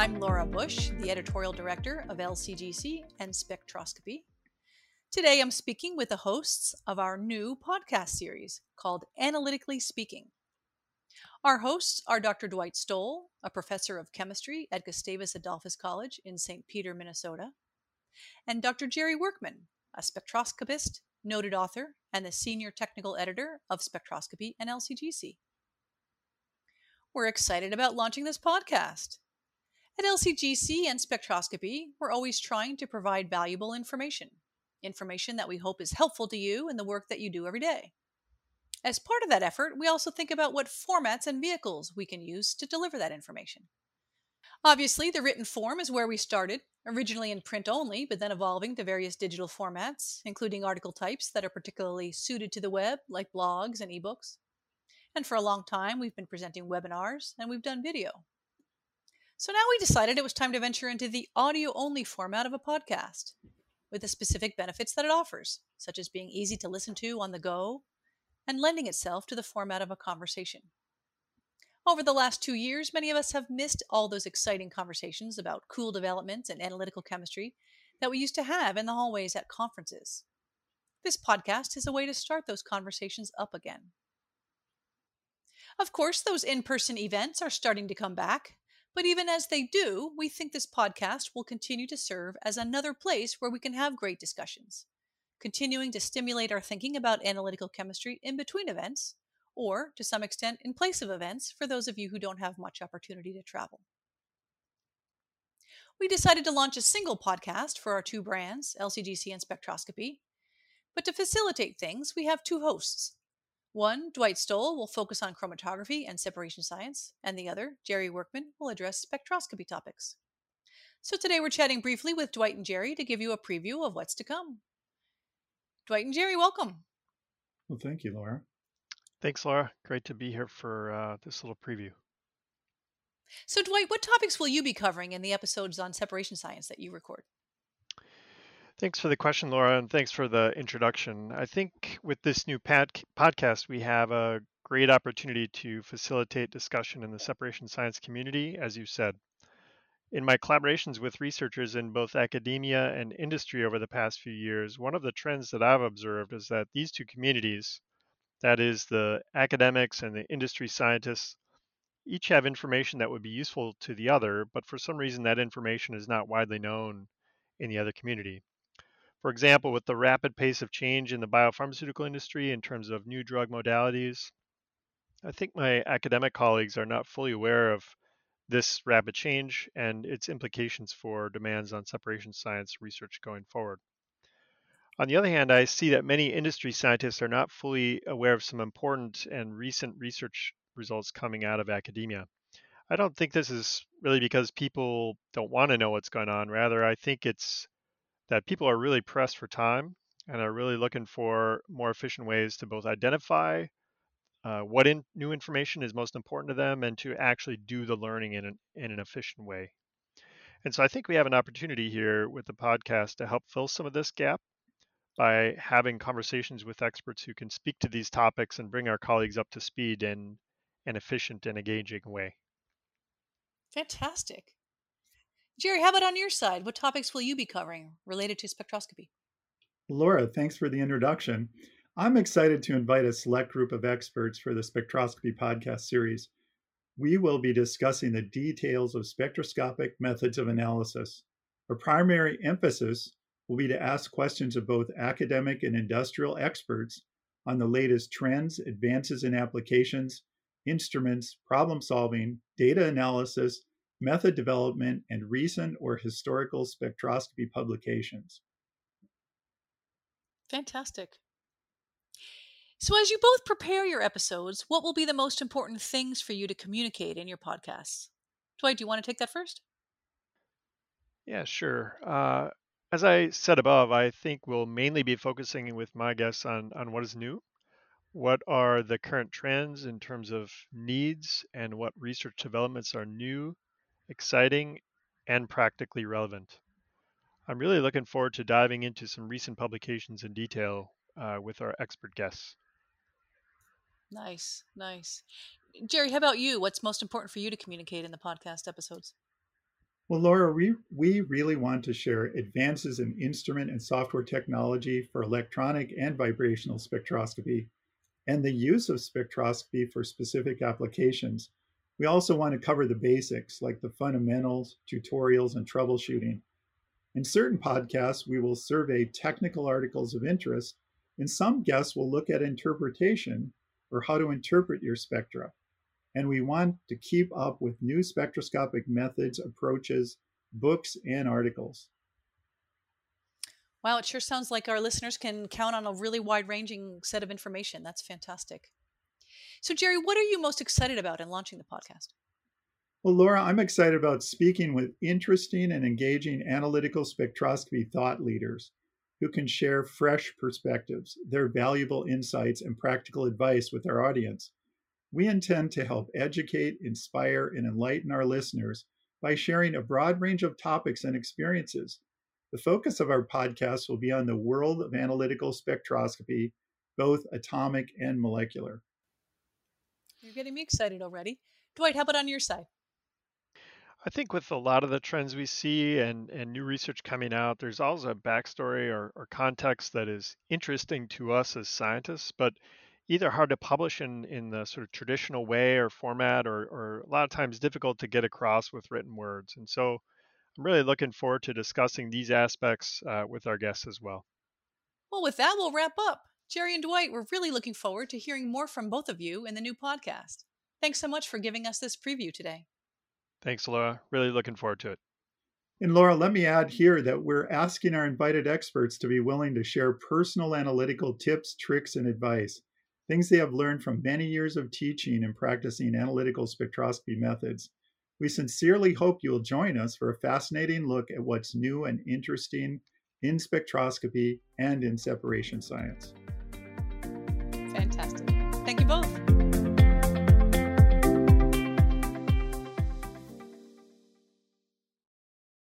I'm Laura Bush, the editorial director of LCGC and Spectroscopy. Today I'm speaking with the hosts of our new podcast series called Analytically Speaking. Our hosts are Dr. Dwight Stoll, a professor of chemistry at Gustavus Adolphus College in St. Peter, Minnesota, and Dr. Jerry Workman, a spectroscopist, noted author, and the senior technical editor of Spectroscopy and LCGC. We're excited about launching this podcast. At LCGC and Spectroscopy, we're always trying to provide valuable information, information that we hope is helpful to you in the work that you do every day. As part of that effort, we also think about what formats and vehicles we can use to deliver that information. Obviously, the written form is where we started, originally in print only, but then evolving to various digital formats, including article types that are particularly suited to the web, like blogs and ebooks. And for a long time, we've been presenting webinars and we've done video. So now we decided it was time to venture into the audio only format of a podcast with the specific benefits that it offers, such as being easy to listen to on the go and lending itself to the format of a conversation. Over the last two years, many of us have missed all those exciting conversations about cool developments in analytical chemistry that we used to have in the hallways at conferences. This podcast is a way to start those conversations up again. Of course, those in person events are starting to come back, but even as they do, we think this podcast will continue to serve as another place where we can have great discussions, continuing to stimulate our thinking about analytical chemistry in between events, or to some extent in place of events for those of you who don't have much opportunity to travel. We decided to launch a single podcast for our two brands, LCGC and Spectroscopy. But to facilitate things, we have two hosts one, Dwight Stoll, will focus on chromatography and separation science, and the other, Jerry Workman, will address spectroscopy topics. So today we're chatting briefly with Dwight and Jerry to give you a preview of what's to come. Dwight and Jerry, welcome. Well, thank you, Laura. Thanks, Laura. Great to be here for uh, this little preview. So, Dwight, what topics will you be covering in the episodes on separation science that you record? Thanks for the question, Laura, and thanks for the introduction. I think with this new pad- podcast, we have a great opportunity to facilitate discussion in the separation science community, as you said. In my collaborations with researchers in both academia and industry over the past few years, one of the trends that I've observed is that these two communities, that is, the academics and the industry scientists, each have information that would be useful to the other, but for some reason that information is not widely known in the other community. For example, with the rapid pace of change in the biopharmaceutical industry in terms of new drug modalities, I think my academic colleagues are not fully aware of this rapid change and its implications for demands on separation science research going forward. On the other hand, I see that many industry scientists are not fully aware of some important and recent research results coming out of academia. I don't think this is really because people don't want to know what's going on. Rather, I think it's that people are really pressed for time and are really looking for more efficient ways to both identify uh, what in, new information is most important to them and to actually do the learning in an, in an efficient way. And so I think we have an opportunity here with the podcast to help fill some of this gap by having conversations with experts who can speak to these topics and bring our colleagues up to speed in an efficient and engaging way. Fantastic. Jerry, how about on your side? What topics will you be covering related to spectroscopy? Laura, thanks for the introduction. I'm excited to invite a select group of experts for the Spectroscopy podcast series. We will be discussing the details of spectroscopic methods of analysis. Our primary emphasis will be to ask questions of both academic and industrial experts on the latest trends, advances in applications, instruments, problem solving, data analysis, method development, and recent or historical spectroscopy publications. Fantastic. So, as you both prepare your episodes, what will be the most important things for you to communicate in your podcasts? Dwight, do you want to take that first? Yeah, sure. Uh, as I said above, I think we'll mainly be focusing with my guests on, on what is new, what are the current trends in terms of needs, and what research developments are new exciting, and practically relevant. I'm really looking forward to diving into some recent publications in detail uh, with our expert guests. Nice, nice. Jerry, how about you? What's most important for you to communicate in the podcast episodes? Well, Laura, we, we really want to share advances in instrument and software technology for electronic and vibrational spectroscopy and the use of spectroscopy for specific applications. We also want to cover the basics like the fundamentals, tutorials, and troubleshooting. In certain podcasts, we will survey technical articles of interest, and some guests will look at interpretation or how to interpret your spectra and we want to keep up with new spectroscopic methods, approaches, books, and articles. Wow, it sure sounds like our listeners can count on a really wide ranging set of information. That's fantastic. So, Jerry, what are you most excited about in launching the podcast? Well, Laura, I'm excited about speaking with interesting and engaging analytical spectroscopy thought leaders who can share fresh perspectives, their valuable insights, and practical advice with our audience. We intend to help educate, inspire, and enlighten our listeners by sharing a broad range of topics and experiences. The focus of our podcast will be on the world of analytical spectroscopy, both atomic and molecular. You're getting me excited already. Dwight, how about on your side? I think with a lot of the trends we see and, and new research coming out, there's always a backstory or, or context that is interesting to us as scientists, but either hard to publish in, in the sort of traditional way or format or, or a lot of times difficult to get across with written words. And so I'm really looking forward to discussing these aspects uh, with our guests as well. Well, with that, we'll wrap up. Jerry and Dwight, we're really looking forward to hearing more from both of you in the new podcast. Thanks so much for giving us this preview today. Thanks, Laura. Really looking forward to it. And Laura, let me add here that we're asking our invited experts to be willing to share personal analytical tips, tricks, and advice things they have learned from many years of teaching and practicing analytical spectroscopy methods. We sincerely hope you will join us for a fascinating look at what's new and interesting in spectroscopy and in separation science.